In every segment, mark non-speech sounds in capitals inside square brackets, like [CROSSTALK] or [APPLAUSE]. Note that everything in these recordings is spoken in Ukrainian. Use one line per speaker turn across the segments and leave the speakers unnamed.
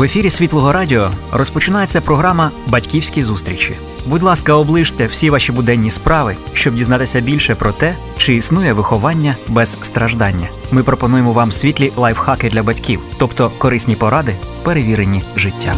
В ефірі Світлого Радіо розпочинається програма Батьківські зустрічі. Будь ласка, оближте всі ваші буденні справи, щоб дізнатися більше про те, чи існує виховання без страждання. Ми пропонуємо вам світлі лайфхаки для батьків, тобто корисні поради, перевірені життям.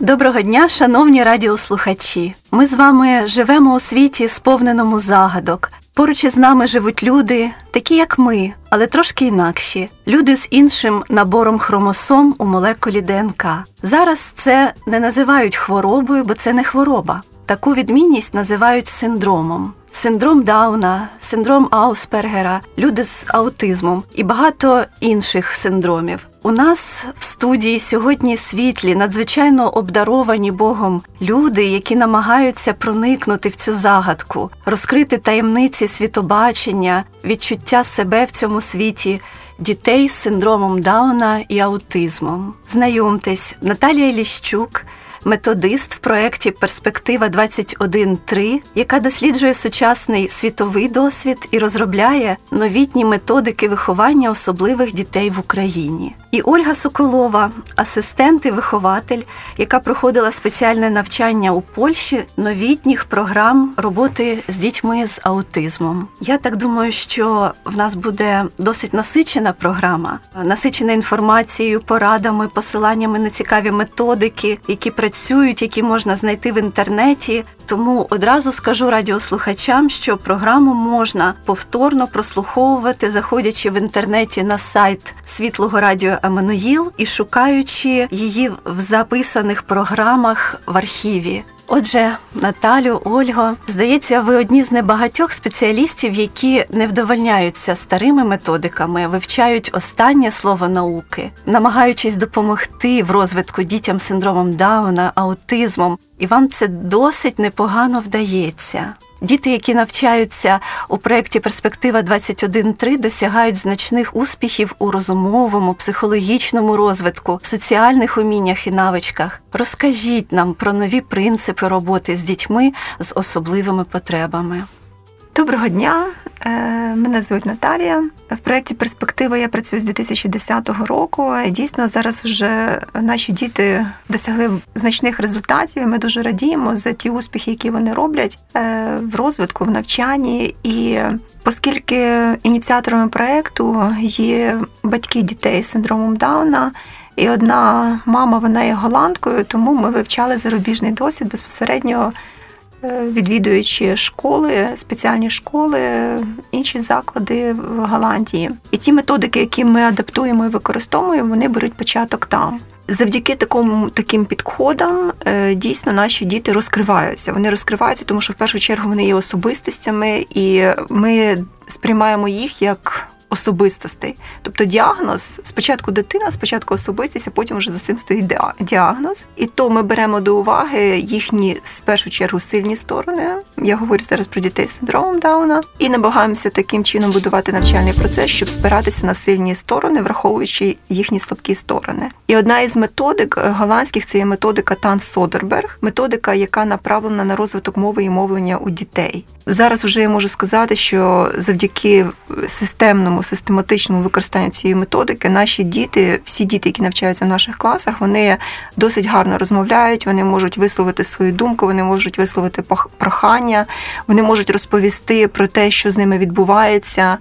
Доброго дня, шановні радіослухачі. Ми з вами живемо у світі, сповненому загадок. Поруч із нами живуть люди, такі як ми, але трошки інакші. Люди з іншим набором хромосом у молекулі ДНК. Зараз це не називають хворобою, бо це не хвороба. Таку відмінність називають синдромом. Синдром Дауна, синдром Ауспергера, люди з аутизмом і багато інших синдромів. У нас в студії сьогодні світлі, надзвичайно обдаровані Богом люди, які намагаються проникнути в цю загадку, розкрити таємниці світобачення, відчуття себе в цьому світі. Дітей з синдромом Дауна і аутизмом. Знайомтесь, Наталія Ліщук, методист в проєкті Перспектива 21.3, яка досліджує сучасний світовий досвід і розробляє новітні методики виховання особливих дітей в Україні. І Ольга Соколова, асистент і вихователь, яка проходила спеціальне навчання у Польщі новітніх програм роботи з дітьми з аутизмом. Я так думаю, що в нас буде досить насичена програма, насичена інформацією, порадами, посиланнями на цікаві методики, які працюють, які можна знайти в інтернеті. Тому одразу скажу радіослухачам, що програму можна повторно прослуховувати, заходячи в інтернеті на сайт Світлого Радіо Еммануїл і шукаючи її в записаних програмах в архіві. Отже, Наталю, Ольго, здається, ви одні з небагатьох спеціалістів, які не вдовольняються старими методиками, вивчають останнє слово науки, намагаючись допомогти в розвитку дітям з синдромом Дауна, аутизмом, і вам це досить непогано вдається. Діти, які навчаються у проєкті Перспектива 21.3, досягають значних успіхів у розумовому, психологічному розвитку, соціальних уміннях і навичках. Розкажіть нам про нові принципи роботи з дітьми з особливими потребами.
Доброго дня, е, мене звуть Наталія. В проєкті Перспектива я працюю з 2010 року. Дійсно, зараз вже наші діти досягли значних результатів. Ми дуже радіємо за ті успіхи, які вони роблять е, в розвитку, в навчанні. І оскільки ініціаторами проєкту є батьки дітей з синдромом Дауна. І одна мама, вона є голландкою, тому ми вивчали зарубіжний досвід безпосередньо відвідуючи школи, спеціальні школи, інші заклади в Голландії. І ті методики, які ми адаптуємо і використовуємо, вони беруть початок там. Завдяки такому таким підходам е, дійсно наші діти розкриваються. Вони розкриваються, тому що в першу чергу вони є особистостями, і ми сприймаємо їх як особистостей. Тобто діагноз спочатку дитина, спочатку особистість, а потім вже за цим стоїть діагноз. І то ми беремо до уваги їхні в першу чергу сильні сторони. Я говорю зараз про дітей з синдромом Дауна, і намагаємося таким чином будувати навчальний процес, щоб спиратися на сильні сторони, враховуючи їхні слабкі сторони. І одна із методик е, голландських це є методика Тан Содерберг, методика, яка направлена на розвиток мови і мовлення у дітей. Зараз вже я можу сказати, що завдяки системному систематичному використанню цієї методики наші діти, всі діти, які навчаються в наших класах, вони досить гарно розмовляють, вони можуть висловити свою думку, вони можуть висловити прохання, вони можуть розповісти про те, що з ними відбувається.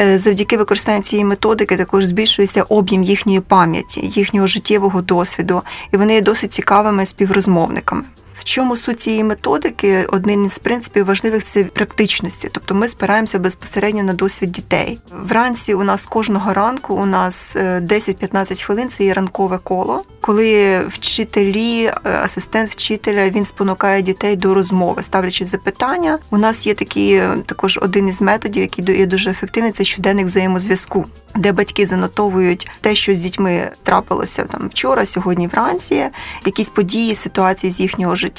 Е, завдяки використанню цієї методики також збільшується об'єм їхньої пам'яті, їхнього життєвого досвіду, і вони є досить цікавими співрозмовниками. В чому суть цієї методики? Один із принципів важливих це практичності, тобто ми спираємося безпосередньо на досвід дітей. Вранці у нас кожного ранку у нас 10-15 е, хвилин це є ранкове коло, коли вчителі, е, асистент вчителя він спонукає дітей до розмови, ставлячи запитання. У нас є такий е, також один із методів, який є дуже ефективний, це щоденник взаємозв'язку де батьки занотовують те, що з дітьми трапилося там вчора, сьогодні, вранці, якісь події, ситуації з їхнього життя,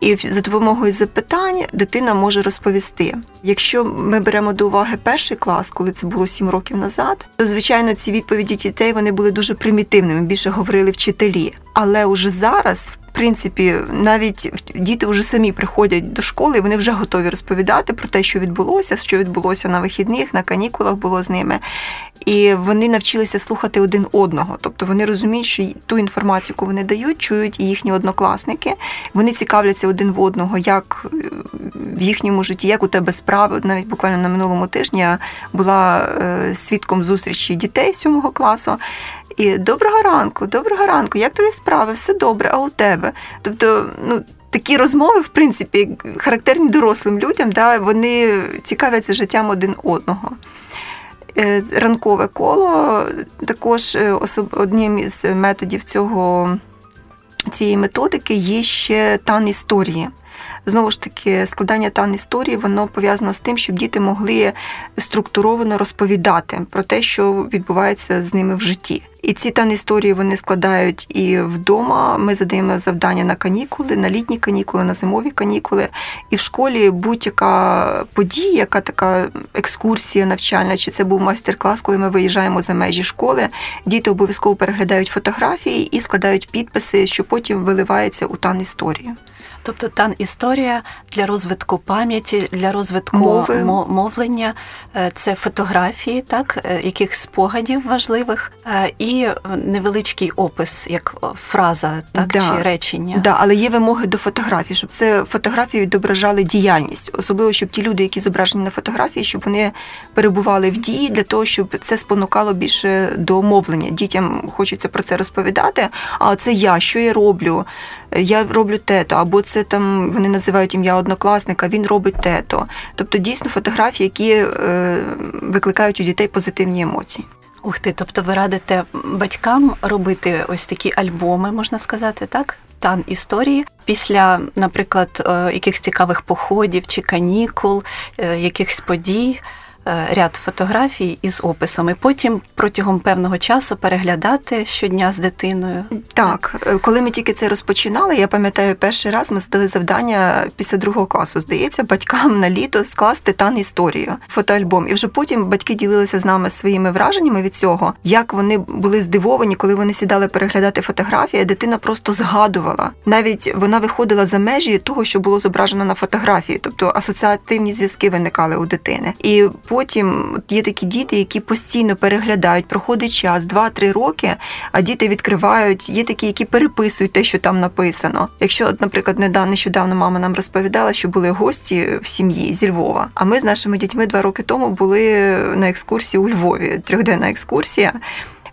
і за допомогою запитань дитина може розповісти. Якщо ми беремо до уваги перший клас, коли це було сім років назад, то звичайно ці відповіді дітей вони були дуже примітивними. Більше говорили вчителі, але уже зараз принципі, навіть діти вже самі приходять до школи, і вони вже готові розповідати про те, що відбулося, що відбулося на вихідних, на канікулах було з ними. І вони навчилися слухати один одного. Тобто вони розуміють, що ту інформацію, яку вони дають, чують і їхні однокласники. Вони цікавляться один в одного, як е, в їхньому житті, як у тебе справи. Навіть буквально на минулому тижні я була е, свідком зустрічі дітей сьомого класу. І доброго ранку, доброго ранку, як твої справи? Все добре, а у тебе? Тобто, ну. Такі розмови, в принципі, характерні дорослим людям, да, вони цікавляться життям один одного. Е, ранкове коло також е, одним із методів цього, цієї методики є ще тан історії. Знову ж таки, складання тан історії воно пов'язано з тим, щоб діти могли структуровано розповідати про те, що відбувається з ними в житті. І ці тан історії вони складають і вдома. Ми задаємо завдання на канікули, на літні канікули, на зимові канікули. І в школі будь-яка подія, яка така екскурсія навчальна, чи це був майстер-клас, коли ми виїжджаємо за межі школи. Діти обов'язково переглядають фотографії і складають підписи, що потім виливається у тан історії.
Тобто тан історія для розвитку пам'яті, для розвитку Мови. мовлення, е, це фотографії, так, е, яких спогадів важливих, е, і невеличкий опис, як фраза, так да. чи речення.
Да, але є вимоги до фотографії, щоб це фотографії відображали діяльність, особливо щоб ті люди, які зображені на фотографії, щоб вони перебували в дії для того, щоб це спонукало більше до мовлення. Дітям хочеться про це розповідати. А це я, що я роблю? Я роблю те-то, або це там вони називають ім'я однокласника, він робить те-то. Тобто дійсно фотографії, які е, викликають у дітей позитивні емоції.
Ух ти, тобто ви радите батькам робити ось такі альбоми, можна сказати, так? Тан історії після, наприклад, е, якихось цікавих походів чи канікул, е, якихось подій. Е, ряд фотографій із описом, і потім протягом певного часу переглядати щодня з дитиною.
Так, е, коли ми тільки це розпочинали, я пам'ятаю, перший раз ми здали завдання після другого класу, здається, батькам на літо скласти тан історію, фотоальбом. І вже потім батьки ділилися з нами своїми враженнями від цього, як вони були здивовані, коли вони сідали переглядати фотографії. Дитина просто згадувала. Навіть вона виходила за межі того, що було зображено на фотографії, тобто асоціативні зв'язки виникали у дитини. І потім є такі діти, які постійно переглядають, проходить час, 2-3 роки, а діти відкривають, є такі, які переписують те, що там написано. Якщо, от, наприклад, недавно нещодавно мама нам розповідала, що були гості в сім'ї зі Львова. А ми з нашими дітьми два роки тому були на екскурсії у Львові, трьохденна екскурсія.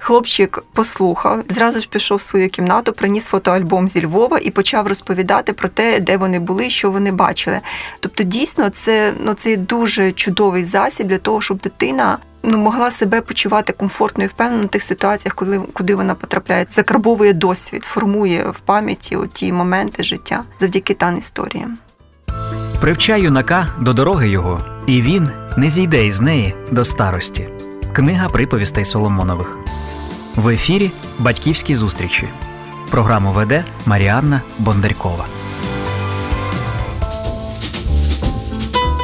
Хлопчик послухав, зразу ж пішов в свою кімнату, приніс фотоальбом зі Львова і почав розповідати про те, де вони були, що вони бачили. Тобто, дійсно, це ну це дуже чудовий засіб для того, щоб дитина. Ну, могла себе почувати комфортно і впевнено в тих ситуаціях, коли куди вона потрапляє, закарбовує досвід, формує в пам'яті ті моменти життя завдяки тан історіям.
Привчай юнака до дороги його, і він не зійде із неї до старості. Книга приповістей Соломонових. В ефірі Батьківські зустрічі. Програму веде Маріанна Бондарькова.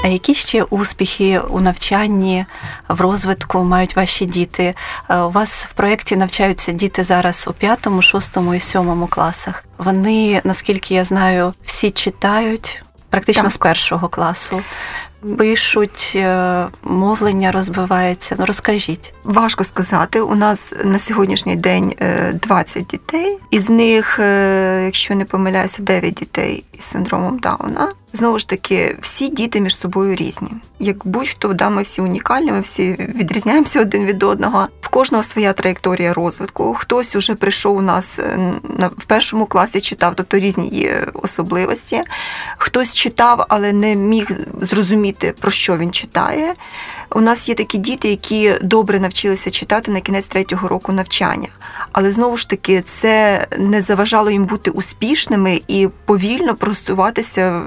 А які ще успіхи у навчанні, в розвитку мають ваші діти? Е, у вас в проєкті навчаються діти зараз у п'ятому, шостому і сьомому класах. Вони, наскільки я знаю, всі читають практично так. з першого класу пишуть, е, мовлення розвивається. Ну розкажіть.
Важко сказати. У нас на сьогоднішній день 20 е, дітей, із них, е, якщо не помиляюся, 9 дітей із синдромом Дауна. Знову ж таки, всі діти між собою різні. Як будь-хто да, ми всі унікальні, ми всі відрізняємося один від одного. В кожного своя траєкторія розвитку. Хтось уже прийшов у нас в першому класі, читав, тобто різні є особливості. Хтось читав, але не міг зрозуміти, про що він читає. У нас є такі діти, які добре навчилися читати на кінець третього року навчання. Але знову ж таки, це не заважало їм бути успішними і повільно просуватися е,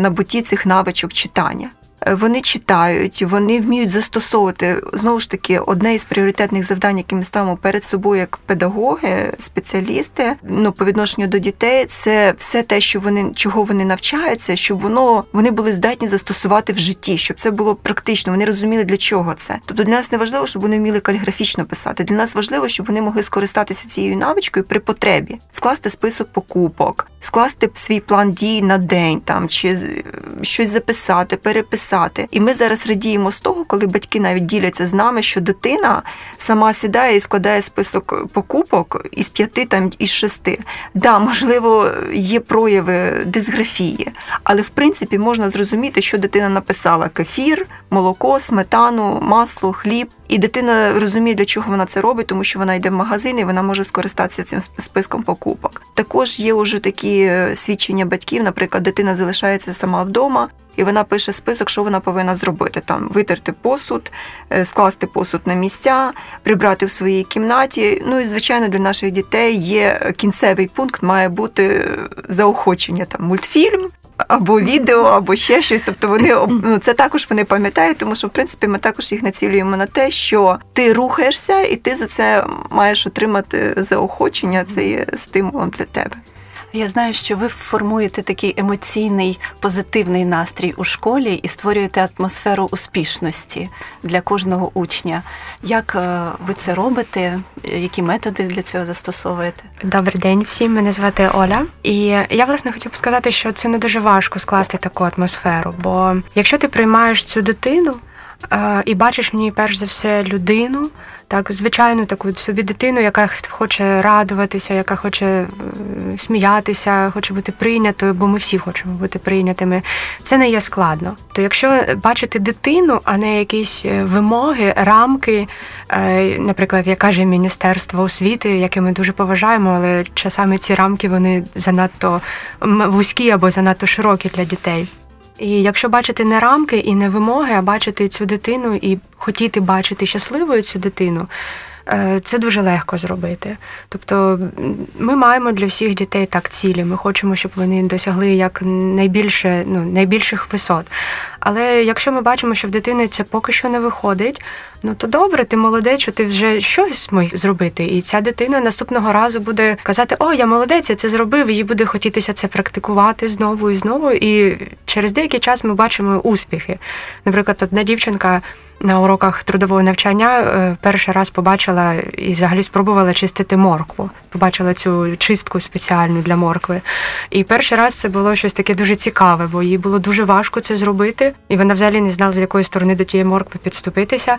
на буті цих навичок читання. Вони читають, вони вміють застосовувати знову ж таки одне із пріоритетних завдань, які ми ставимо перед собою як педагоги, спеціалісти. Ну по відношенню до дітей, це все те, що вони чого вони навчаються, щоб воно вони були здатні застосувати в житті, щоб це було практично. Вони розуміли для чого це. Тобто для нас не важливо, щоб вони вміли каліграфічно писати. Для нас важливо, щоб вони могли скористатися цією навичкою при потребі, скласти список покупок, скласти свій план дій на день там чи щось записати, переписати. І ми зараз радіємо з того, коли батьки навіть діляться з нами, що дитина сама сідає і складає список покупок із п'яти там із шести. Да, можливо, є прояви дисграфії, але в принципі можна зрозуміти, що дитина написала кефір, молоко, сметану, масло, хліб. І дитина розуміє, для чого вона це робить, тому що вона йде в магазин і вона може скористатися цим списком покупок. Також є вже такі е, свідчення батьків, наприклад, дитина залишається сама вдома. І вона пише список, що вона повинна зробити: там витерти посуд, е, скласти посуд на місця, прибрати в своїй кімнаті. Ну і звичайно, для наших дітей є кінцевий пункт, має бути заохочення там мультфільм або відео, або ще щось. Тобто вони ну, це також вони пам'ятають, тому що в принципі ми також їх націлюємо на те, що ти рухаєшся, і ти за це маєш отримати заохочення. Це є стимулом для тебе.
Я знаю, що ви формуєте такий емоційний позитивний настрій у школі і створюєте атмосферу успішності для кожного учня. Як е, ви це робите? Які методи для цього застосовуєте?
Добрий день всім. Мене звати Оля, і я власне хотів сказати, що це не дуже важко скласти таку атмосферу. Бо якщо ти приймаєш цю дитину і бачиш в ній перш за все людину так, звичайну таку собі дитину, яка хоче радуватися, яка хоче е, сміятися, хоче бути прийнятою, бо ми всі хочемо бути прийнятими. Це не є складно. То якщо бачити дитину, а не якісь е, вимоги, рамки, е, наприклад, як каже Міністерство освіти, яке ми дуже поважаємо, але часами ці рамки вони занадто вузькі або занадто широкі для дітей. І якщо бачити не рамки і не вимоги, а бачити цю дитину і хотіти бачити щасливою цю дитину, це дуже легко зробити. Тобто ми маємо для всіх дітей так цілі. Ми хочемо, щоб вони досягли як найбільше, ну, найбільших висот. Але якщо ми бачимо, що в дитини це поки що не виходить, ну то добре, ти молодець, ти вже щось зміг зробити. І ця дитина наступного разу буде казати: О, я молодець, я це зробив, їй буде хотітися це практикувати знову і знову. І через деякий час ми бачимо успіхи. Наприклад, одна дівчинка на уроках трудового навчання е, перший раз побачила і взагалі спробувала чистити моркву. Побачила цю чистку спеціальну для моркви. І перший раз це було щось таке дуже цікаве, бо їй було дуже важко це зробити, і вона взагалі не знала, з якої сторони до тієї моркви підступитися.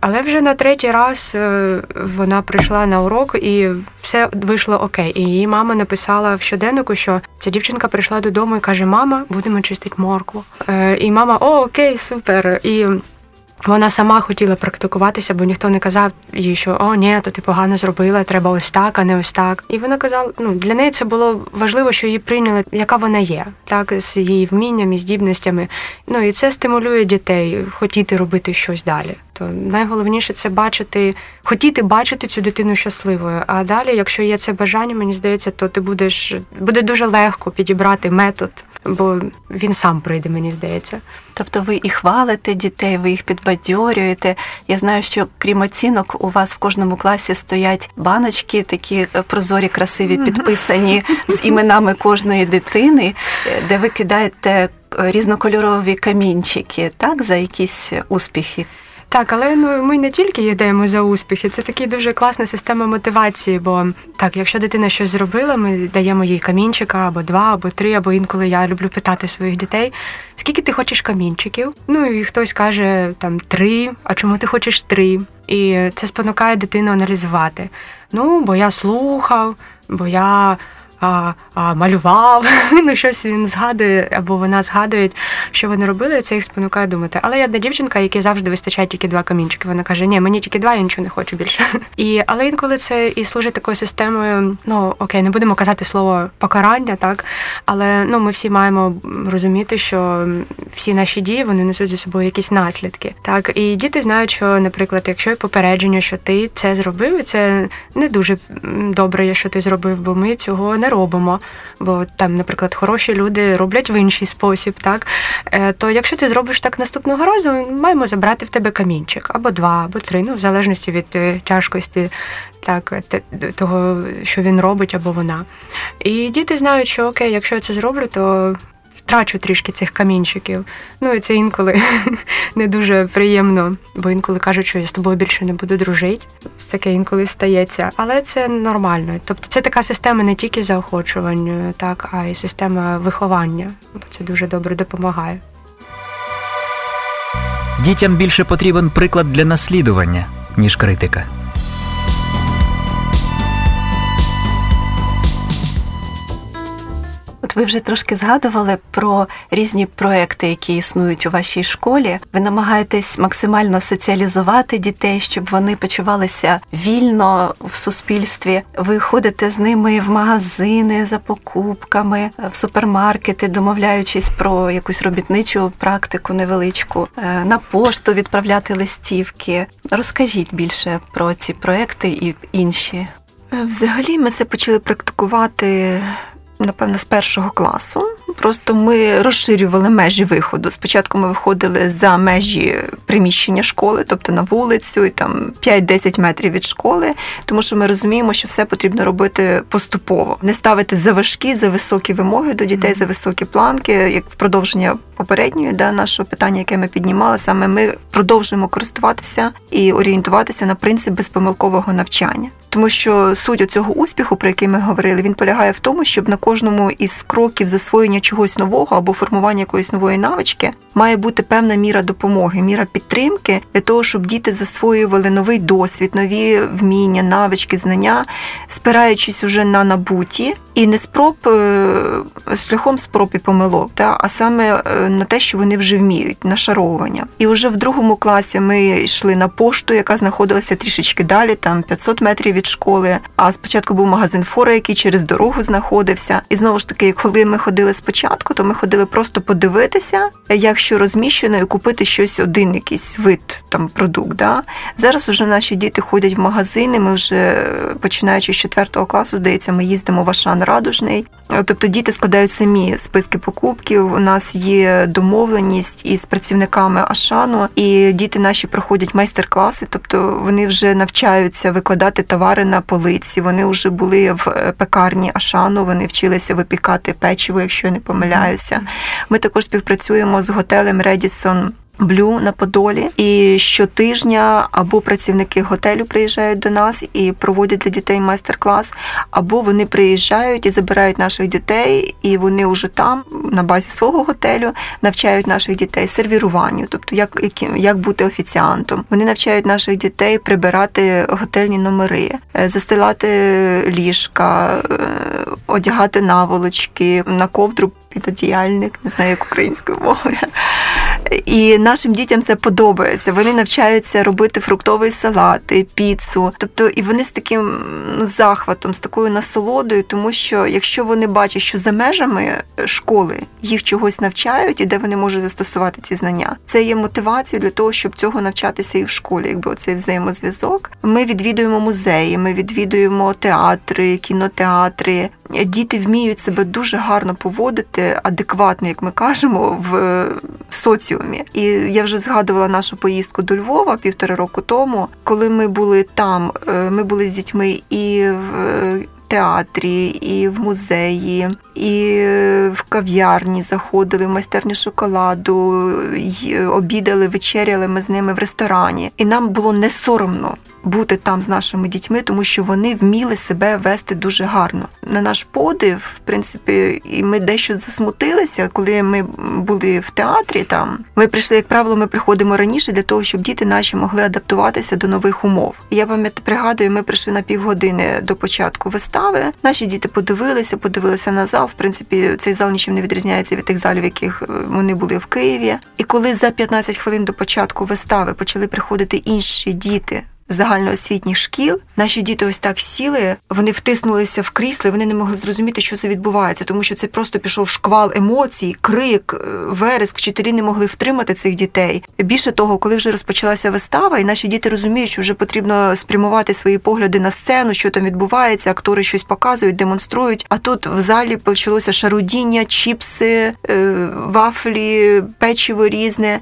Але вже на третій раз е, вона прийшла на урок і все вийшло окей. І її мама написала в щоденнику, що ця дівчинка прийшла додому і каже: Мама, будемо чистити моркву. Е, і мама, о, окей, супер. І вона сама хотіла практикуватися, бо ніхто не казав їй, що о, ні, то ти погано зробила, треба ось так, а не ось так. І вона казала, ну для неї це було важливо, що її прийняли, яка вона є, так з її вмінням і здібностями. Ну і це стимулює дітей хотіти робити щось далі. То найголовніше це бачити, хотіти бачити цю дитину щасливою. А далі, якщо є це бажання, мені здається, то ти будеш буде дуже легко підібрати метод бо він сам прийде, мені здається.
Тобто ви і хвалите дітей, ви їх підбадьорюєте. Я знаю, що крім оцінок, у вас в кожному класі стоять баночки, такі е, прозорі, красиві, підписані з [LAUGHS] іменами кожної дитини, е, де ви кидаєте е, різнокольорові камінчики, так, за якісь успіхи.
Так, але ну ми не тільки їдемо за успіхи, це така дуже класна система мотивації. Бо так, якщо дитина щось зробила, ми даємо їй камінчика або два, або три, або інколи я люблю питати своїх дітей, скільки ти хочеш камінчиків? Ну і хтось каже там три, а чому ти хочеш три? І це спонукає дитину аналізувати. Ну, бо я слухав, бо я а, а, малював, [LAUGHS] ну щось він згадує, або вона згадує, що вони робили, це їх спонукає думати. Але я одна дівчинка, якій завжди вистачає тільки два камінчики. Вона каже, ні, мені тільки два, я нічого не хочу більше. [LAUGHS] І але інколи це і служить такою системою. Ну окей, не будемо казати слово покарання, так але ну ми всі маємо розуміти, що всі наші дії вони несуть за собою якісь наслідки. Так, і діти знають, що, наприклад, якщо попередження, що ти це зробив, це не дуже добре, що ти зробив, бо ми цього не робимо. Бо там, наприклад, хороші люди роблять в інший спосіб, так е, то якщо ти зробиш так наступного разу, маємо забрати в тебе камінчик або два, або три, ну в залежності від е, тяжкості, так того, що він робить або вона. І діти знають, що окей, якщо я це зроблю, то трачу трішки цих камінчиків. Ну і це інколи [LAUGHS] не дуже приємно, бо інколи кажуть, що я з тобою більше не буду дружити. Таке інколи стається, але це нормально. Тобто це така система не тільки заохочування, так а й система виховання. Бо Це дуже добре допомагає.
Дітям більше потрібен приклад для наслідування, ніж критика.
От ви вже трошки згадували про різні проекти, які існують у вашій школі. Ви намагаєтесь максимально соціалізувати дітей, щоб вони почувалися вільно в суспільстві. Ви ходите з ними в магазини за покупками, в супермаркети, домовляючись про якусь робітничу практику невеличку, е, на пошту відправляти листівки. Розкажіть більше про ці проекти і інші.
Взагалі, ми це почали практикувати напевно, з першого класу. Просто ми розширювали межі виходу. Спочатку ми виходили за межі приміщення школи, тобто на вулицю, і там 5-10 метрів від школи, тому що ми розуміємо, що все потрібно робити поступово, не ставити за важкі, за високі вимоги до дітей, за високі планки, як в продовження попередньої да, нашого питання, яке ми піднімали, саме ми продовжуємо користуватися і орієнтуватися на принцип безпомилкового навчання. Тому що суть цього успіху, про який ми говорили, він полягає в тому, щоб на кожному із кроків засвоєння чогось нового або формування якоїсь нової навички має бути певна міра допомоги, міра підтримки для того, щоб діти засвоювали новий досвід, нові вміння, навички, знання, спираючись уже на набуті і не спроб е, шляхом спроб і помилок, та, а саме е, на те, що вони вже вміють, нашаровування. І вже в другому класі ми йшли на пошту, яка знаходилася трішечки далі, там 500 метрів від школи. А спочатку був магазин Фора, який через дорогу знаходився. І знову ж таки, коли ми ходили спочатку, то ми ходили просто подивитися, як що розміщено, і купити щось один, якийсь вид там продукт. Да? Зараз уже наші діти ходять в магазини. Ми вже починаючи з 4 класу, здається, ми їздимо в Ашан Радужний. Тобто діти складають самі списки покупків. У нас є домовленість із працівниками Ашану, і діти наші проходять майстер-класи, тобто вони вже навчаються викладати товари на полиці. Вони вже були в е, пекарні Ашану. Вони вчилися випікати печиво, якщо я не помиляюся. Ми також співпрацюємо з готелем Редісон Блю на Подолі, і щотижня або працівники готелю приїжджають до нас і проводять для дітей майстер-клас, або вони приїжджають і забирають наших дітей, і вони вже там, на базі свого готелю, навчають наших дітей сервіруванню, тобто як як бути офіціантом. Вони навчають наших дітей прибирати готельні номери, е, застилати ліжка, е, одягати наволочки на ковдру підодіяльник, не знаю, як українською мовою. І нашим дітям це подобається. Вони навчаються робити фруктовий салат, піцу. Тобто, і вони з таким ну, захватом, з такою насолодою, тому що якщо вони бачать, що за межами школи їх чогось навчають і де вони можуть застосувати ці знання, це є мотивацією для того, щоб цього навчатися і в школі, якби оцей взаємозв'язок. Ми відвідуємо музеї, ми відвідуємо театри, кінотеатри. Діти вміють себе дуже гарно поводити, адекватно, як ми кажемо, в соціумі. І я вже згадувала нашу поїздку до Львова півтора року тому, коли ми були там. Е, ми були з дітьми і в е, театрі, і в музеї, і в кав'ярні заходили, в майстерню шоколаду, обідали, вечеряли ми з ними в ресторані. І нам було не соромно бути там з нашими дітьми, тому що вони вміли себе вести дуже гарно. На наш подив, в принципі, і ми дещо засмутилися, коли ми були в театрі. Там ми прийшли, як правило, ми приходимо раніше для того, щоб діти наші могли адаптуватися до нових умов. Я пам'ятаю, пригадую, ми прийшли на півгодини до початку вистави. Наші діти подивилися, подивилися на зал. В принципі, цей зал нічим не відрізняється від тих залів, яких е, вони були в Києві. І коли за 15 хвилин до початку вистави почали приходити інші діти загальноосвітніх шкіл. Наші діти ось так сіли, вони втиснулися в крісло, вони не могли зрозуміти, що це відбувається, тому що це просто пішов шквал емоцій, крик, е, вереск. Вчителі не могли втримати цих дітей. Більше того, коли вже розпочалася вистава, і наші діти розуміють, що вже потрібно спрямувати свої погляди на сцену, що там відбувається, актори щось показують, демонструють. А тут в залі почалося шарудіння, чіпси, е, вафлі, печиво різне.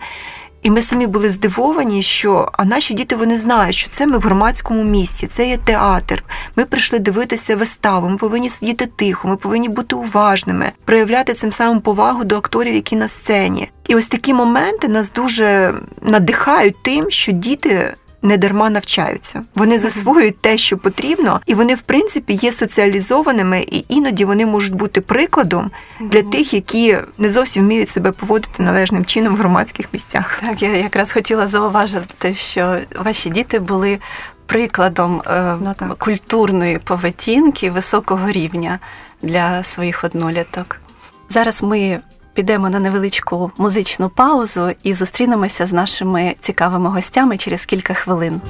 І ми самі були здивовані, що а наші діти вони знають, що це ми в громадському місці, це є театр. Ми прийшли дивитися виставу. Ми повинні сидіти тихо, ми повинні бути уважними, проявляти цим самим повагу до акторів, які на сцені. І ось такі моменти нас дуже надихають тим, що діти не дарма навчаються. Вони засвоюють те, що потрібно, і вони, в принципі, є соціалізованими, і іноді вони можуть бути прикладом для тих, які не зовсім вміють себе поводити належним чином в громадських місцях.
Так, я якраз хотіла зауважити, що ваші діти були прикладом е,
Ну,
культурної поведінки високого рівня для своїх одноліток. Зараз ми підемо на невеличку музичну паузу і зустрінемося з нашими цікавими гостями через кілька хвилин.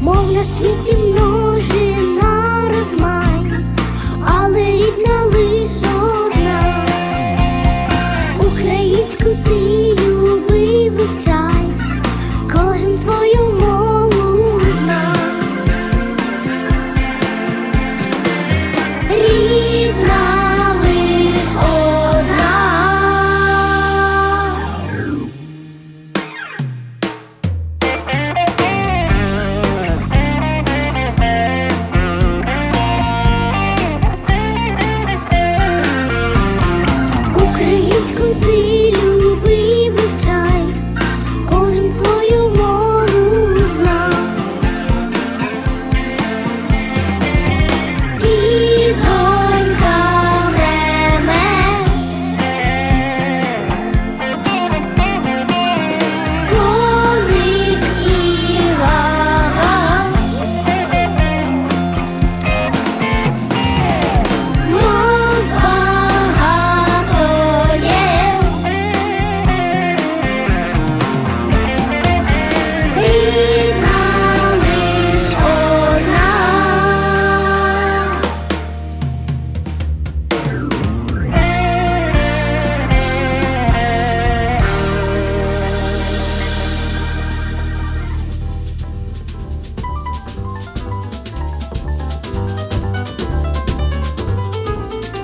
Мов на світі множина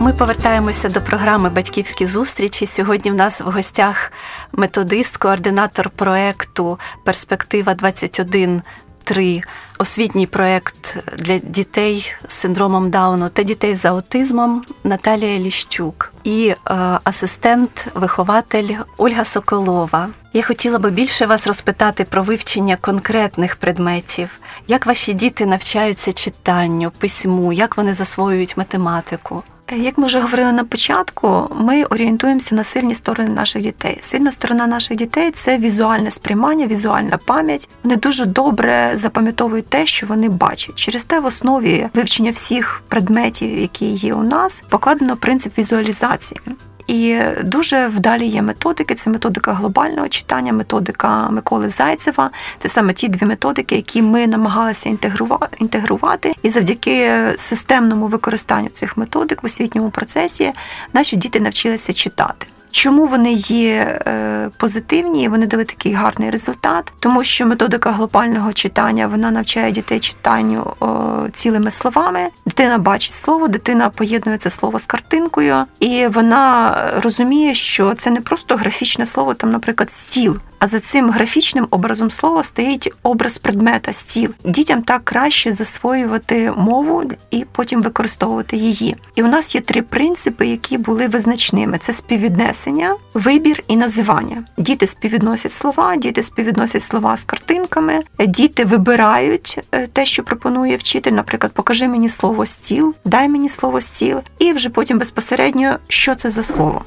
Ми повертаємося до програми Батьківські зустрічі. Сьогодні в нас в гостях методист, координатор проекту Перспектива 21 3 освітній проект для дітей з синдромом Дауну та дітей з аутизмом Наталія Ліщук і е, асистент, вихователь Ольга Соколова. Я хотіла би більше вас розпитати про вивчення конкретних предметів, як ваші діти навчаються читанню, письму, як вони засвоюють математику.
Як ми вже говорили на початку, ми орієнтуємося на сильні сторони наших дітей. Сильна сторона наших дітей це візуальне сприймання, візуальна пам'ять. Вони дуже добре запам'ятовують те, що вони бачать. Через те в основі вивчення всіх предметів, які є у нас, покладено принцип візуалізації. І дуже вдалі є методики. Це методика глобального читання, методика Миколи Зайцева. Це саме ті дві методики, які ми намагалися інтегрува- інтегрувати. І завдяки системному використанню цих методик в освітньому процесі наші діти навчилися читати. Чому вони є е, позитивні? Вони дали такий гарний результат, тому що методика глобального читання вона навчає дітей читанню цілими словами. Дитина бачить слово, дитина поєднує це слово з картинкою, і вона розуміє, що це не просто графічне слово, там, наприклад, стіл. А за цим графічним образом слова стоїть образ предмета, стіл. Дітям так краще засвоювати мову і потім використовувати її. І у нас є три принципи, які були визначними: це співвіднесення, вибір і називання. Діти співвідносять слова, діти співвідносять слова з картинками, діти вибирають е, те, що пропонує вчитель. Наприклад, покажи мені слово стіл, дай мені слово стіл, і вже потім безпосередньо, що це за слово.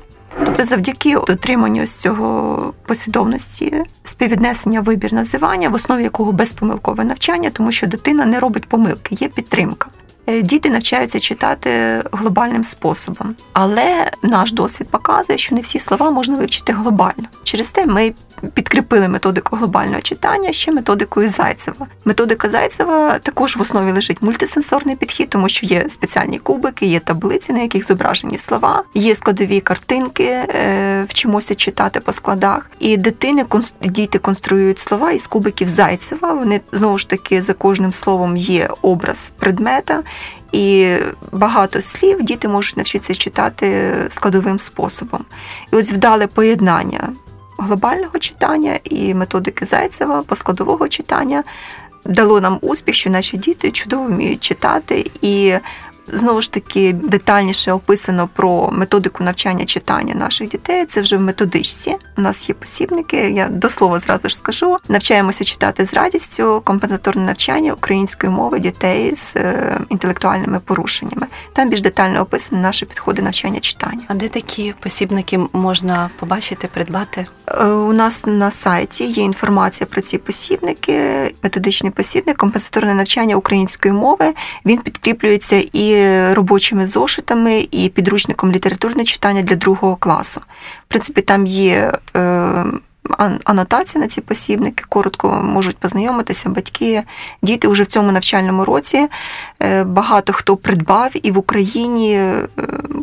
Тобто, завдяки дотриманню ось цього послідовності співвіднесення вибір називання, в основі якого безпомилкове навчання, тому що дитина не робить помилки, є підтримка. Е, Діти навчаються читати глобальним способом, але наш досвід показує, що не всі слова можна вивчити глобально. Через те ми підкріпили методику глобального читання ще методикою Зайцева. Методика Зайцева також в основі лежить мультисенсорний підхід, тому що є спеціальні кубики, є таблиці, на яких зображені слова, є складові картинки, е, вчимося читати по складах. І дитини діти конструюють слова із кубиків Зайцева. Вони знову ж таки за кожним словом є образ предмета. І багато слів діти можуть навчитися читати складовим способом. І ось вдале поєднання глобального читання і методики Зайцева, поскладового читання дало нам успіх, що наші діти чудово вміють читати і. Знову ж таки, детальніше описано про методику навчання читання наших дітей. Це вже в методичці. У нас є посібники. Я до слова зразу ж скажу. Навчаємося читати з радістю компенсаторне навчання української мови дітей з е, інтелектуальними порушеннями. Там більш детально описані наші підходи навчання читання.
А де такі посібники можна побачити, придбати?
Е, У нас на сайті є інформація про ці посібники, методичний посібник, компенсаторне навчання української мови. Він підкріплюється і робочими зошитами, і підручником літературне читання для другого класу. В принципі, там є. е, Анотація на ці посібники коротко можуть познайомитися батьки, діти вже в цьому навчальному році. Е, Багато хто придбав і в Україні е,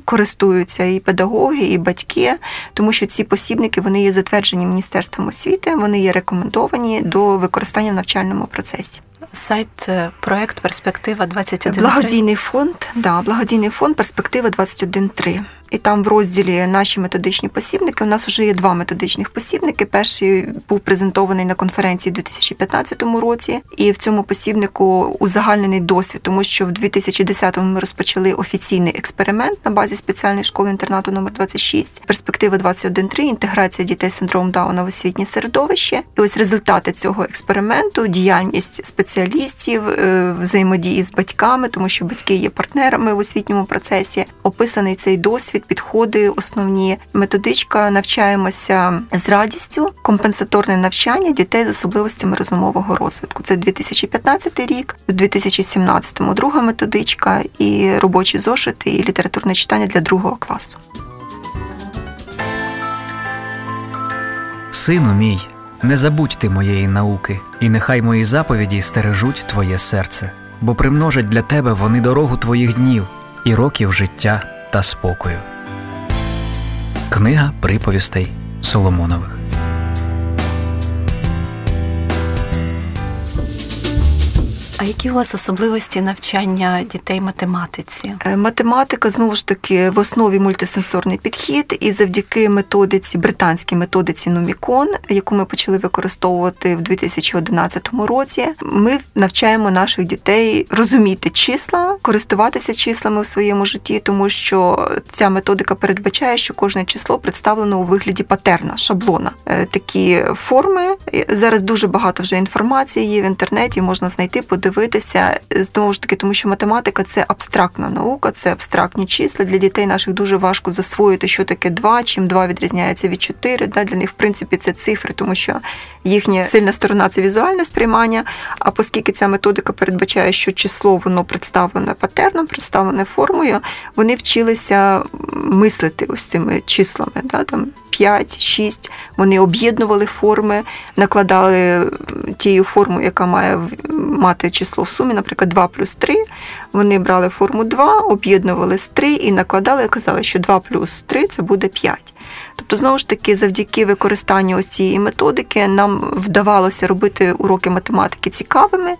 користуються і педагоги, і батьки, тому що ці посібники вони є затверджені Міністерством освіти, вони є рекомендовані до використання в навчальному процесі.
Сайт е, проект Перспектива 21
Благодійний фонд, да, благодійний фонд Перспектива 21.3. І там в розділі наші методичні посібники. У нас вже є два методичних посібники. Перший був презентований на конференції в 2015 році, і в цьому посібнику узагальнений досвід, тому що в 2010-му ми розпочали офіційний експеримент на базі спеціальної школи інтернату номер 26 перспектива 21.3, інтеграція дітей з синдромом Дауна в освітнє середовище. І ось результати цього експерименту, діяльність спеціалістів, е, взаємодії з батьками, тому що батьки є партнерами в освітньому процесі. Описаний цей досвід, підходи основні. Методичка навчаємося з радістю, компенсаторне навчання дітей з особливостями розумового розвитку. Це 2015 рік, у 2017-му друга методичка і робочі зошити, і літературне читання для другого класу.
Сину мій, не забудь ти моєї науки, і нехай мої заповіді стережуть твоє серце, бо примножать для тебе вони дорогу твоїх днів і років життя та спокою. Книга приповістей Соломонових.
А які у вас особливості навчання дітей математиці?
Е, Математика знову ж таки в основі мультисенсорний підхід, і завдяки методиці, британській методиці Нумікон, яку ми почали використовувати в 2011 році, ми навчаємо наших дітей розуміти числа, користуватися числами в своєму житті, тому що ця методика передбачає, що кожне число представлено у вигляді патерна, шаблона. Е, Такі форми зараз дуже багато вже інформації є в інтернеті, можна знайти, подивитися. Е, Знову ж таки, тому що математика це абстрактна наука, це абстрактні числа. Для дітей наших дуже важко засвоїти, що таке 2, чим 2 відрізняється від 4. Да? Для них, в принципі, це цифри, тому що їхня сильна сторона це візуальне сприймання. А оскільки ця методика передбачає, що число воно представлене патерном, представлене формою, вони вчилися мислити ось цими числами. Да? Там 5, 6, вони об'єднували форми, накладали тією формою, яка має мати число в сумі, наприклад, 2 плюс 3. Вони брали форму 2, об'єднували з 3 і накладали, і казали, що 2 плюс 3 це буде 5. Тобто, знову ж таки, завдяки використанню ось цієї методики нам вдавалося робити уроки математики цікавими.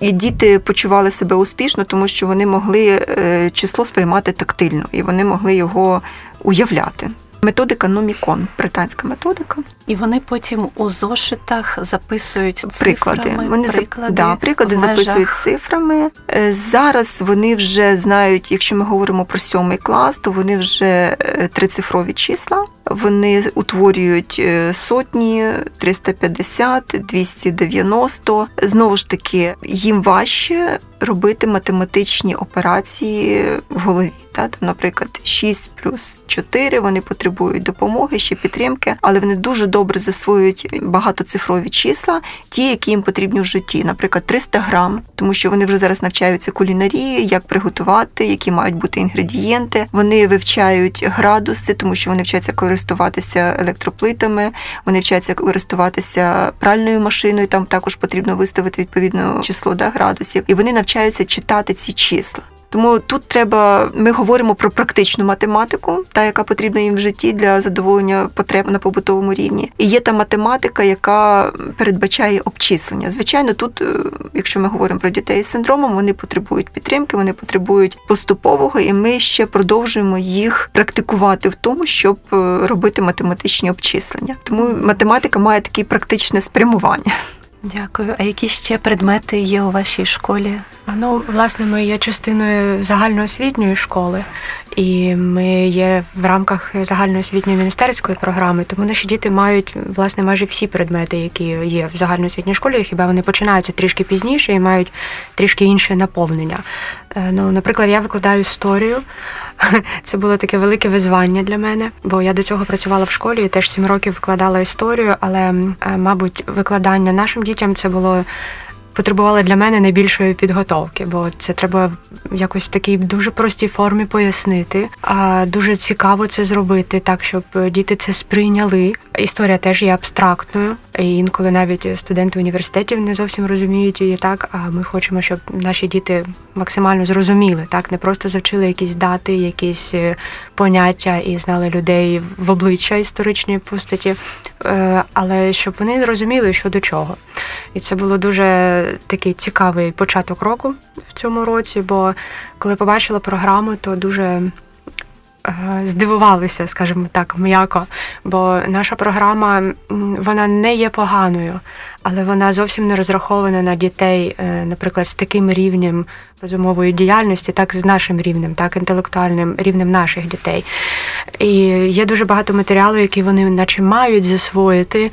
І діти почували себе успішно, тому що вони могли е, число сприймати тактильно, і вони могли його уявляти. Методика Номікон, британська методика.
І вони потім у зошитах записують
Приклади.
цифрами,
Вони
приклади,
да, приклади записують цифрами. Е, Зараз вони вже знають, якщо ми говоримо про сьомий клас, то вони вже е, трицифрові числа. Вони утворюють е, сотні, 350, 290. Знову ж таки, їм важче робити математичні операції в голові. Та? Наприклад, 6 плюс 4, вони потребують допомоги, ще підтримки, але вони дуже добре засвоюють багатоцифрові числа, ті, які їм потрібні в житті. Наприклад, 300 грам, тому що вони вже зараз навчаються кулінарії, як приготувати, які мають бути інгредієнти. Вони вивчають градуси, тому що вони вчаться користуватися електроплитами, вони вчаться користуватися пральною машиною. Там також потрібно виставити відповідне число да, градусів, і вони навчаються читати ці числа. Тому тут треба, ми говоримо про практичну математику, та яка потрібна їм в житті для задоволення потреб на побутовому рівні. І є та математика, яка передбачає обчислення. Звичайно, тут, е, якщо ми говоримо про дітей з синдромом, вони потребують підтримки, вони потребують поступового, і ми ще продовжуємо їх практикувати в тому, щоб е, робити математичні обчислення. Тому математика має таке практичне спрямування.
Дякую. А які ще предмети є у вашій школі?
Ну, власне, ми є частиною загальноосвітньої школи, і ми є в рамках загальноосвітньої міністерської програми, тому наші діти мають власне майже всі предмети, які є в загальноосвітній школі, хіба вони починаються трішки пізніше і мають трішки інше наповнення. Е, Ну, наприклад, я викладаю історію. [LAUGHS] Це було таке велике визвання для мене, бо я до цього працювала в школі і теж сім років викладала історію, але, е, мабуть, викладання нашим дітям це було потребувало для мене найбільшої підготовки, бо це треба в якось в такій дуже простій формі пояснити. А дуже цікаво це зробити так, щоб діти це сприйняли. Історія теж є абстрактною, і інколи навіть студенти університетів не зовсім розуміють її так. А ми хочемо, щоб наші діти максимально зрозуміли, так не просто завчили якісь дати, якісь е, поняття і знали людей в обличчя історичні постаті, але щоб вони розуміли, що до чого. І це було дуже такий цікавий початок року в цьому році, бо коли побачила програму, то дуже е, здивувалися, скажімо так, м'яко. Бо наша програма вона не є поганою, але вона зовсім не розрахована на дітей, е, наприклад, з таким рівнем розумової діяльності, так з нашим рівнем, так інтелектуальним рівнем наших дітей. І є дуже багато матеріалу, які вони наче мають засвоїти.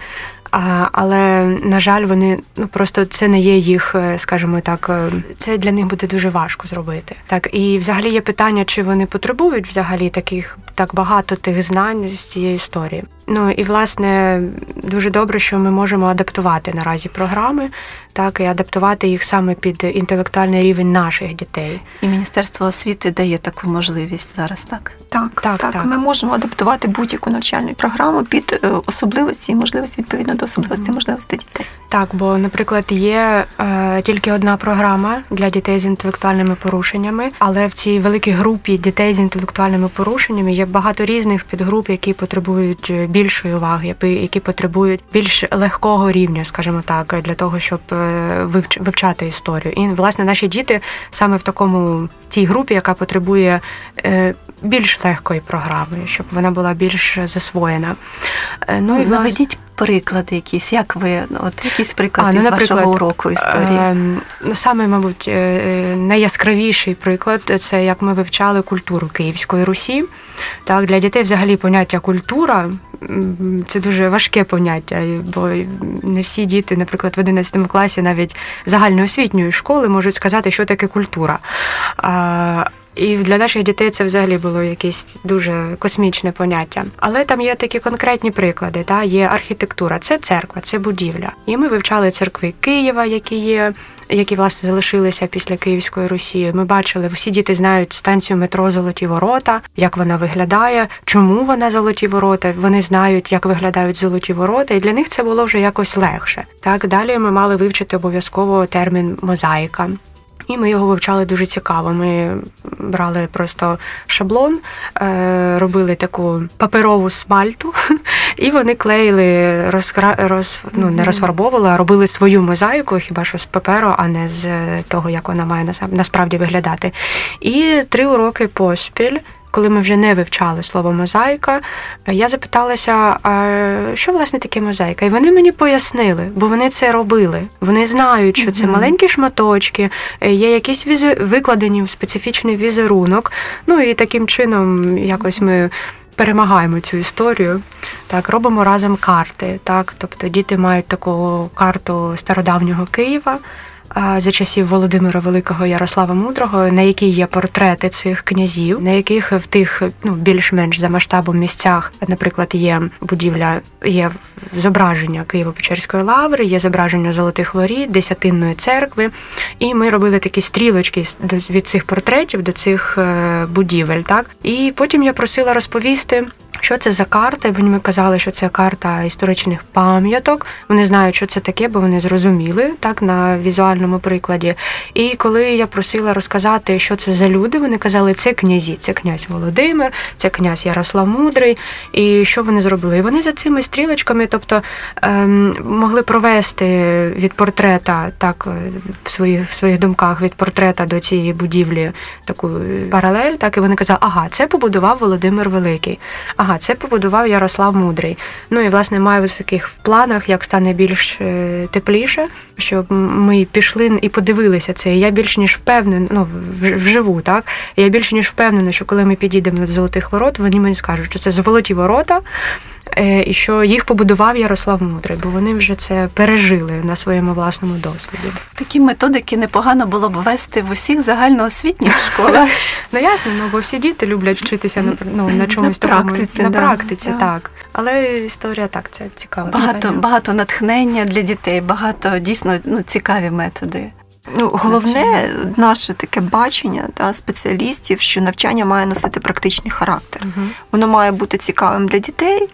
Але на жаль, вони ну просто це не є їх, е, скажімо так, е, це для них буде дуже важко зробити. Так і взагалі є питання, чи вони потребують взагалі таких так багато тих знань з цієї історії. Ну і власне дуже добре, що ми можемо адаптувати наразі програми, так і адаптувати їх саме під інтелектуальний рівень наших дітей.
І Міністерство освіти дає таку можливість зараз, так?
Так,
Так,
так,
так.
Ми можемо адаптувати будь-яку навчальну програму під е, особливості і можливості відповідно до особливостей можливостей дітей.
Так, бо, наприклад, є е, тільки одна програма для дітей з інтелектуальними порушеннями, але в цій великій групі дітей з інтелектуальними порушеннями є багато різних підгруп, які потребують е, більшої уваги, які- потребують більш легкого рівня, скажімо так, для того, щоб е, вивчати історію. І власне наші діти саме в такому в тій групі, яка потребує е, більш легкої програми, щоб вона була більш засвоєна. Е, Ну і
Наведіть приклади якісь, як ви, ну, от якісь приклади
А, ну,
з вашого уроку історії.
Ну, саме, мабуть, е, е, найяскравіший приклад це як ми вивчали культуру Київської Русі. Так, для дітей взагалі поняття культура це дуже важке поняття, бо не всі діти, наприклад, в 11 класі навіть загальноосвітньої школи можуть сказати, що таке культура. І для наших дітей це взагалі було якесь дуже космічне поняття. Але там є такі конкретні приклади. Та є архітектура, це церква, це будівля. І ми вивчали церкви Києва, які є, які власне залишилися після Київської Русі. Ми бачили, всі діти знають станцію метро Золоті Ворота, як вона виглядає, чому вона золоті ворота. Вони знають, як виглядають золоті ворота, і для них це було вже якось легше. Так далі ми мали вивчити обов'язково термін мозаїка. І ми його вивчали дуже цікаво. Ми брали просто шаблон, е, робили таку паперову смальту, [LAUGHS] і вони клеїли, розкра... роз... ну, не розфарбовували, а робили свою мозаїку, хіба що з паперу, а не з того, як вона має насправді виглядати. І три уроки поспіль. Коли ми вже не вивчали слово мозаїка, я запиталася, а що власне таке мозаїка? І вони мені пояснили, бо вони це робили. Вони знають, що це маленькі шматочки, е, є якісь візу... викладені в специфічний візерунок. Ну і таким чином якось ми. Перемагаємо цю історію, так робимо разом карти. Так, тобто діти мають таку карту стародавнього Києва за часів Володимира Великого Ярослава Мудрого, на якій є портрети цих князів, на яких в тих ну більш-менш за масштабом місцях, наприклад, є будівля, є зображення Києво-Печерської лаври, є зображення золотих воріт, десятинної церкви. І ми робили такі стрілочки від цих портретів до цих е, будівель. Так і потім я просила розповісти. Що це за карта? Вони мені казали, що це карта історичних пам'яток. Вони знають, що це таке, бо вони зрозуміли так на візуальному прикладі. І коли я просила розказати, що це за люди, вони казали, це князі, це князь Володимир, це князь Ярослав Мудрий. І що вони зробили? І вони за цими стрілочками, тобто ем, могли провести від портрета, так в своїх в своїх думках від портрета до цієї будівлі таку паралель, так і вони казали, ага, це побудував Володимир Великий ага, це побудував Ярослав Мудрий. Ну і власне маю в таких планах, як стане більш е, тепліше, щоб ми пішли і подивилися це. І Я більш ніж впевнена, ну вживу, так я більш ніж впевнена, що коли ми підійдемо до золотих ворот, вони мені скажуть, що це золоті ворота. Е, і що їх побудував Ярослав Мудрий, бо вони вже це пережили на своєму власному досвіді.
Такі методики непогано було б ввести в усіх загальноосвітніх школах. [LAUGHS]
Ну ясно, ну бо всі діти люблять вчитися на ну, на чомусь
на практиці,
на практиці, так. Але історія так це цікава.
Багато багато натхнення для дітей, багато дійсно ну, цікаві методи.
Ну, головне наше таке бачення та спеціалістів, що навчання має носити практичний характер. Угу. Воно має бути цікавим для дітей,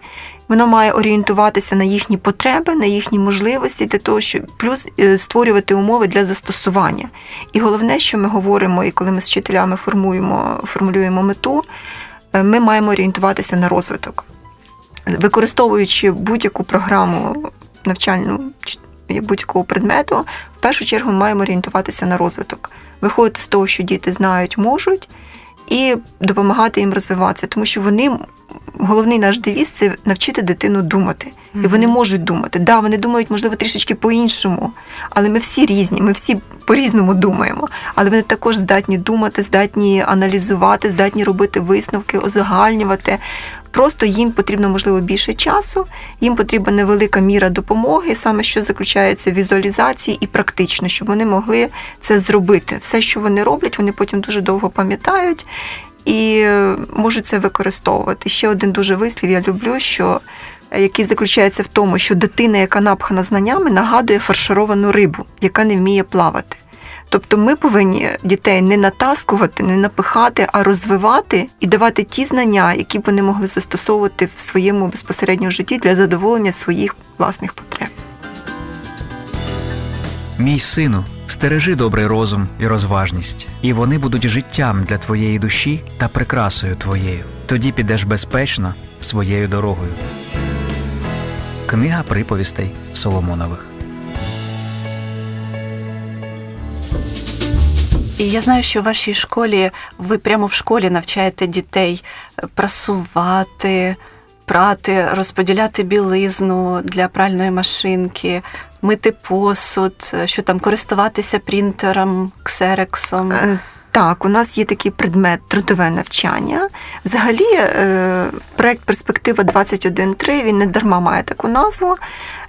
воно має орієнтуватися на їхні потреби, на їхні можливості для того, щоб плюс е, створювати умови для застосування. І головне, що ми говоримо, і коли ми з вчителями формуємо, формулюємо мету, е, ми маємо орієнтуватися на розвиток, використовуючи будь-яку програму навчальну будь-якого предмету, в першу чергу ми маємо орієнтуватися на розвиток, виходити з того, що діти знають, можуть, і допомагати їм розвиватися, тому що вони. Головний наш девіз це навчити дитину думати. І вони можуть думати. Да, вони думають, можливо, трішечки по-іншому, але ми всі різні, ми всі по-різному думаємо. Але вони також здатні думати, здатні аналізувати, здатні робити висновки, озагальнювати, Просто їм потрібно, можливо, більше часу, їм потрібна невелика міра допомоги, саме що заключається в візуалізації і практично, щоб вони могли це зробити. Все, що вони роблять, вони потім дуже довго пам'ятають і е, можуть це використовувати. Ще один дуже вислів я люблю, що е, який заключається в тому, що дитина, яка напхана знаннями, нагадує фаршировану рибу, яка не вміє плавати. Тобто ми повинні дітей не натаскувати, не напихати, а розвивати і давати ті знання, які б вони могли застосовувати в своєму безпосередньому житті для задоволення своїх власних потреб.
Мій сину, стережи добрий розум і розважність, і вони будуть життям для твоєї душі та прикрасою твоєю. Тоді підеш безпечно своєю дорогою. Книга приповістей Соломонових.
І я знаю, що в вашій школі ви прямо в школі навчаєте дітей е, прасувати, прати, розподіляти білизну для пральної машинки, мити посуд, е, що там користуватися принтером, ксерексом. Е,
так, у нас є такий предмет трудове навчання. Взагалі, проект Перспектива 21.3 він не дарма має таку назву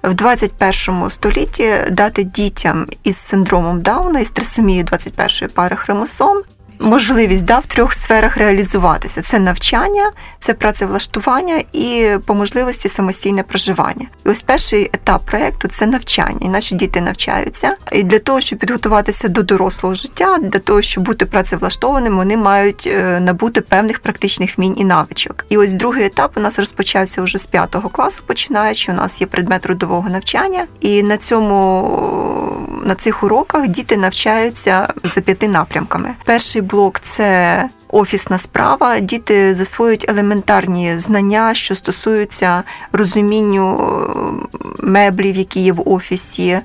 в 21 столітті дати дітям із синдромом Дауна із трисомією 21 пари хромосом можливість да, в трьох сферах реалізуватися: це навчання, це працевлаштування і по можливості самостійне проживання. І ось перший етап проєкту це навчання. І наші діти навчаються. І для того, щоб підготуватися до дорослого життя, для того, щоб бути працевлаштованими, вони мають е, набути певних практичних вмінь і навичок. І ось другий етап у нас розпочався вже з п'ятого класу, починаючи. У нас є предмет трудового навчання, і на цьому на цих уроках діти навчаються за п'яти напрямками. Перший блок це офісна справа. Діти засвоюють елементарні знання, що стосуються розумінню меблів, які є в офісі,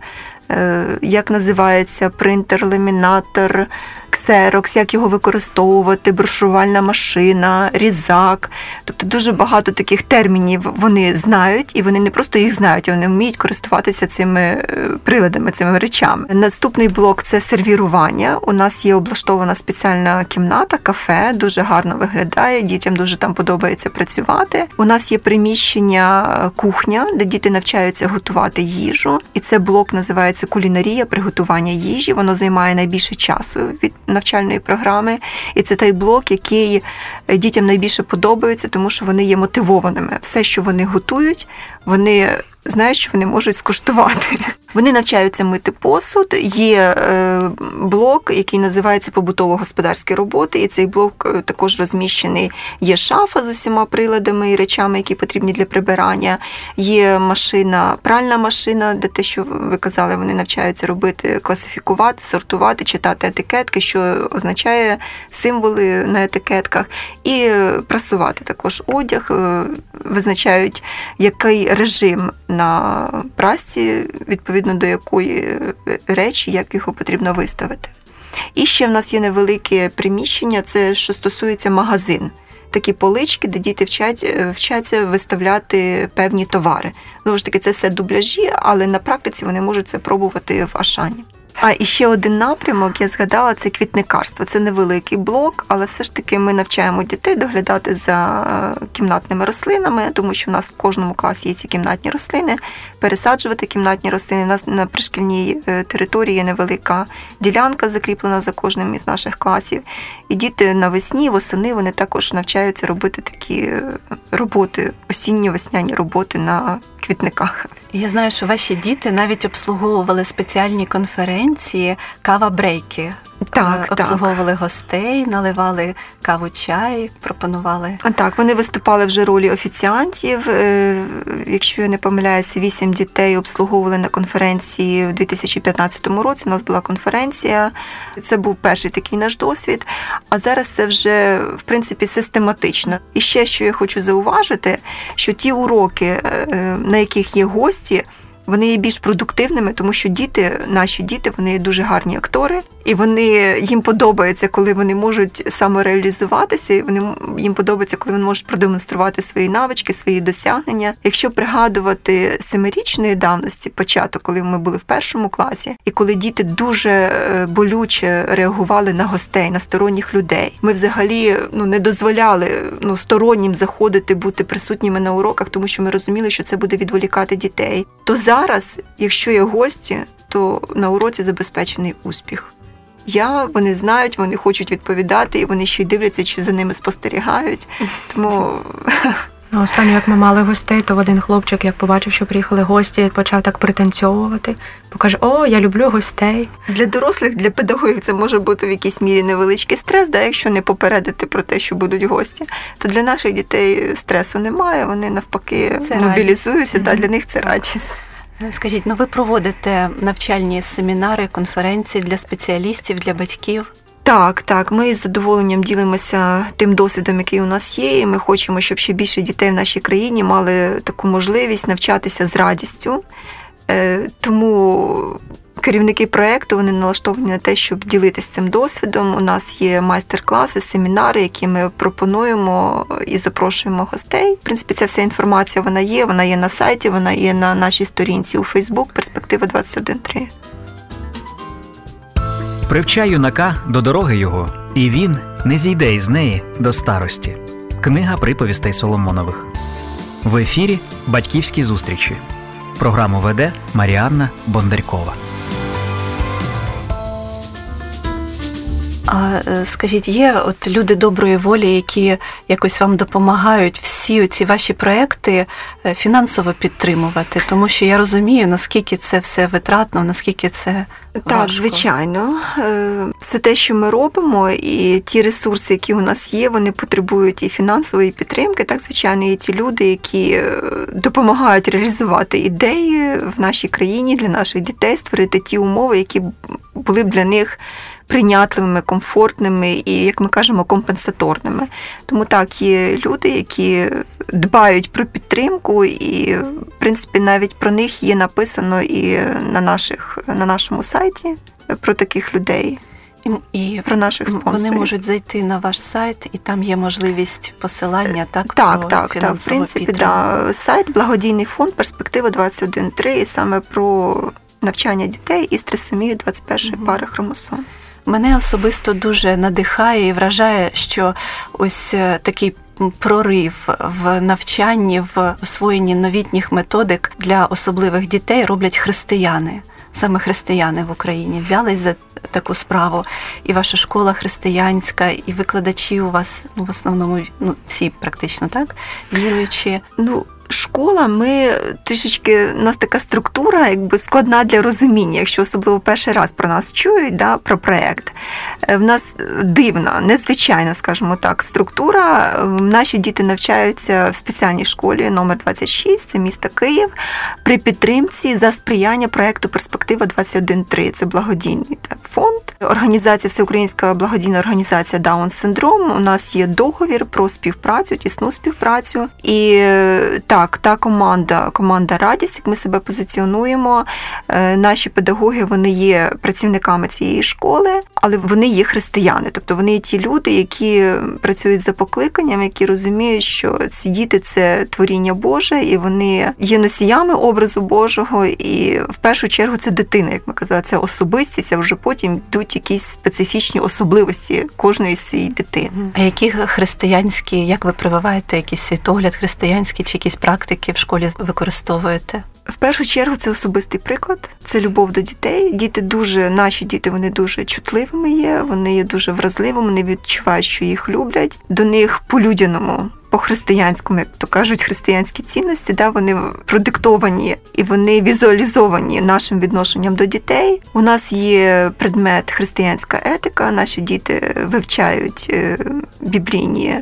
е, як називається принтер, ламінатор. Ксерокс, як його використовувати, брошурувальна машина, різак. Тобто дуже багато таких термінів вони знають, і вони не просто їх знають, а вони вміють користуватися цими е, приладами, цими речами. Наступний блок це сервірування. У нас є облаштована спеціальна кімната, кафе, дуже гарно виглядає. Дітям дуже там подобається працювати. У нас є приміщення кухня, де діти навчаються готувати їжу, і це блок називається кулінарія, приготування їжі. Воно займає найбільше часу від навчальної програми. І це той блок, який е, дітям найбільше подобається, тому що вони є мотивованими. Все, що вони готують, вони знають, що вони можуть скуштувати. [LAUGHS] Вони навчаються мити посуд. Є е, блок, який називається побутово-господарські роботи, і цей блок е, також розміщений. Є шафа з усіма приладами і речами, які потрібні для прибирання. Є машина, пральна машина, де те, що ви казали, вони навчаються робити, класифікувати, сортувати, читати етикетки, що означає символи на етикетках, і е, прасувати також одяг, визначають, який режим на прасці, відповідно до якої е, речі, як його потрібно виставити. І ще в нас є невелике приміщення, це що стосується магазин. Такі полички, де діти вчать, е, вчаться виставляти певні товари. Знову ж таки, це все дубляжі, але на практиці вони можуть це пробувати в Ашані. А і ще один напрямок, я згадала, це квітникарство. Це невеликий блок, але все ж таки ми навчаємо дітей доглядати за е, кімнатними рослинами, тому що в нас в кожному класі є ці кімнатні рослини, пересаджувати кімнатні рослини. У нас на пришкільній е, території є невелика ділянка, закріплена за кожним із наших класів. І діти навесні, восени вони також навчаються робити такі е, роботи, осінньо-весняні роботи на квітниках.
Я знаю, що ваші діти навіть обслуговували спеціальні конференції кава-брейки.
Так,
Е, обслуговували гостей, наливали каву чай, пропонували.
А так, вони виступали вже ролі офіціантів. Е, Якщо я не помиляюся, вісім дітей обслуговували на конференції в 2015 році. У нас була конференція. Це був перший такий наш досвід. А зараз це вже в принципі систематично. І ще що я хочу зауважити, що ті уроки, е, на яких є гості. Вони є більш продуктивними, тому що діти, наші діти, вони дуже гарні актори, і вони їм подобається, коли вони можуть самореалізуватися, і вони їм подобається, коли вони можуть продемонструвати свої навички, свої досягнення. Якщо пригадувати семирічної давності, початок, коли ми були в першому класі, і коли діти дуже е, болюче реагували на гостей, на сторонніх людей, ми взагалі ну не дозволяли ну стороннім заходити, бути присутніми на уроках, тому що ми розуміли, що це буде відволікати дітей. То зараз, якщо є гості, то на уроці забезпечений успіх. Я, вони знають, вони хочуть відповідати, і вони ще й дивляться, чи за ними спостерігають. Тому
А останнє, як ми мали гостей, то один хлопчик, як побачив, що приїхали гості, почав так пританцьовувати. Покаже: О, я люблю гостей.
для дорослих, для педагогів це може бути в якійсь мірі невеличкий стрес, да, якщо не попередити про те, що будуть гості. То для наших дітей стресу немає, вони навпаки
Це
мобілізуються,
радість.
да, для них це радість.
Скажіть, ну ви проводите навчальні семінари, конференції для спеціалістів, для батьків?
Так, так, ми з задоволенням ділимося тим досвідом, який у нас є. і Ми хочемо, щоб ще більше дітей в нашій країні мали таку можливість навчатися з радістю. Е, Тому керівники проєкту вони налаштовані на те, щоб ділитися цим досвідом. У нас є майстер-класи, семінари, які ми пропонуємо і запрошуємо гостей. В принципі, ця вся інформація вона є. Вона є на сайті, вона є на нашій сторінці у Фейсбук. Перспектива 21.3.
Привчай юнака до дороги його, і він не зійде із неї до старості. Книга приповістей Соломонових. В ефірі Батьківські зустрічі. Програму веде Маріанна Бондарькова.
А е, скажіть, є от люди доброї волі, які якось вам допомагають всі ці ваші проекти е, фінансово підтримувати? Тому що я розумію, наскільки це все витратно, наскільки це
Так,
важко.
звичайно, Е, все те, що ми робимо, і ті ресурси, які у нас є, вони потребують і фінансової підтримки. Так, звичайно, є ті люди, які допомагають реалізувати ідеї в нашій країні для наших дітей, створити ті умови, які були б для них. Прийнятливими, комфортними і, як ми кажемо, компенсаторними. Тому так, є люди, які дбають про підтримку, і, в принципі, навіть про них є написано і на, наших, на нашому сайті про таких людей.
І, і
про наших спонсорів.
вони можуть зайти на ваш сайт, і там є можливість посилання, так?
Так,
про
так, так. В принципі,
підтримку.
да. сайт благодійний фонд Перспектива 21.3 і саме про навчання дітей із трисомією 21
Мгм.
пари хромосом.
Мене особисто дуже надихає і вражає, що ось е, такий прорив в навчанні, в освоєнні новітніх методик для особливих дітей роблять християни. Саме християни в Україні взялись за таку справу. І ваша школа християнська, і викладачі у вас ну, в основному ну, всі практично так віруючі.
Ну, школа, ми трішечки у нас така структура, якби складна для розуміння, якщо особливо перший раз про нас чують, да, про проект. Е, В нас дивна, незвичайна, скажімо так, структура. Наші діти навчаються в спеціальній школі номер 26, це місто Київ, при підтримці за сприяння проекту Перспектива 21.3. Це благодійний так, фонд. Організація Всеукраїнська благодійна організація Даун синдром. У нас є договір про співпрацю, тісну співпрацю. І е, так, та команда, команда Радість, як ми себе позиціонуємо. е, Наші педагоги вони є працівниками цієї школи, але вони є християни. Тобто вони є ті люди, які працюють за покликанням, які розуміють, що ці діти це творіння Боже, і вони є носіями образу Божого. І в першу чергу це дитина, як ми казали, це особистість, а вже потім йдуть якісь специфічні особливості кожної цієї дитини.
А які християнські, як ви прививаєте якийсь світогляд християнський чи якісь практики в школі використовуєте?
В першу чергу це особистий приклад, це любов до дітей. Діти дуже, наші діти, вони дуже чутливими є, вони є дуже вразливими, вони відчувають, що їх люблять. До них по-людяному, по-християнському, як то кажуть, християнські цінності, да, вони продиктовані і вони візуалізовані нашим відношенням до дітей. У нас є предмет християнська етика. Наші діти вивчають е, біблійні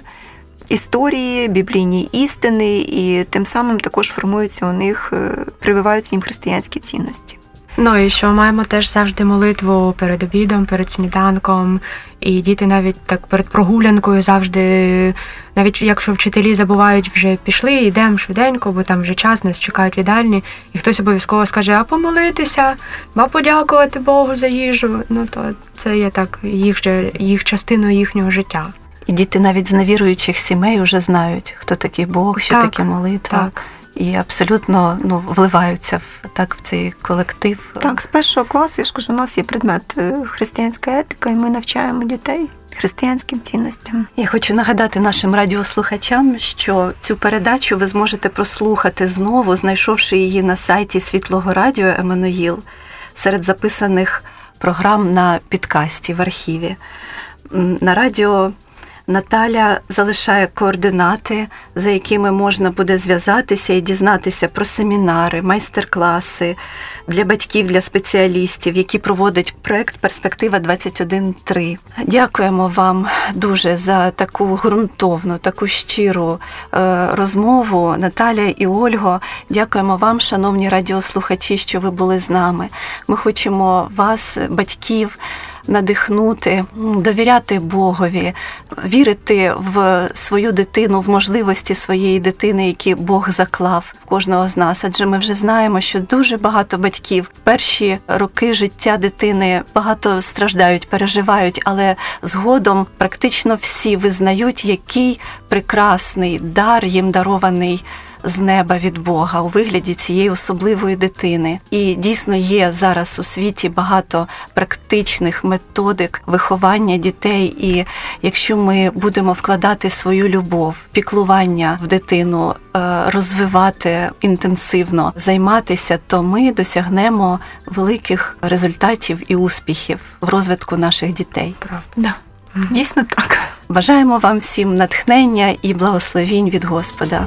історії, біблійні істини, і тим самим також формуються у них, е, прививаються їм християнські цінності.
Ну і що маємо теж завжди молитву перед обідом, перед сніданком. І діти навіть так перед прогулянкою завжди, навіть якщо вчителі забувають, вже пішли, йдемо швиденько, бо там вже час, нас чекають в їдальні, і хтось обов'язково скаже, а помолитися, а подякувати Богу за їжу. Ну то це є так їх їх частиною їхнього життя.
І діти навіть з невіруючих сімей вже знають, хто такий Бог, що
Так,
таке молитва.
Так.
І абсолютно ну, вливаються в так в цей колектив.
Так, з першого класу я ж кажу, у нас є предмет е, християнська етика, і ми навчаємо дітей християнським цінностям.
Я хочу нагадати нашим радіослухачам, що цю передачу ви зможете прослухати знову, знайшовши її на сайті Світлого Радіо Еммануїл серед записаних програм на підкасті в архіві. На радіо Наталя залишає координати, за якими можна буде зв'язатися і дізнатися про семінари, майстер-класи для батьків, для спеціалістів, які проводить проект Перспектива 21.3. Дякуємо вам дуже за таку ґрунтовну, таку щиру е, розмову, Наталя і Ольго. Дякуємо вам, шановні радіослухачі, що ви були з нами. Ми хочемо вас, батьків надихнути, довіряти Богові, вірити в свою дитину, в можливості своєї дитини, які Бог заклав в кожного з нас. Адже ми вже знаємо, що дуже багато батьків в перші роки життя дитини багато страждають, переживають, але згодом практично всі визнають, який прекрасний дар їм дарований з неба від Бога у вигляді цієї особливої дитини. І дійсно є зараз у світі багато практичних методик виховання дітей. І якщо ми будемо вкладати свою любов, піклування в дитину, е, розвивати інтенсивно, займатися, то ми досягнемо великих результатів і успіхів в розвитку наших дітей.
Правда.
Дійсно так.
Бажаємо вам всім натхнення і благословінь від Господа.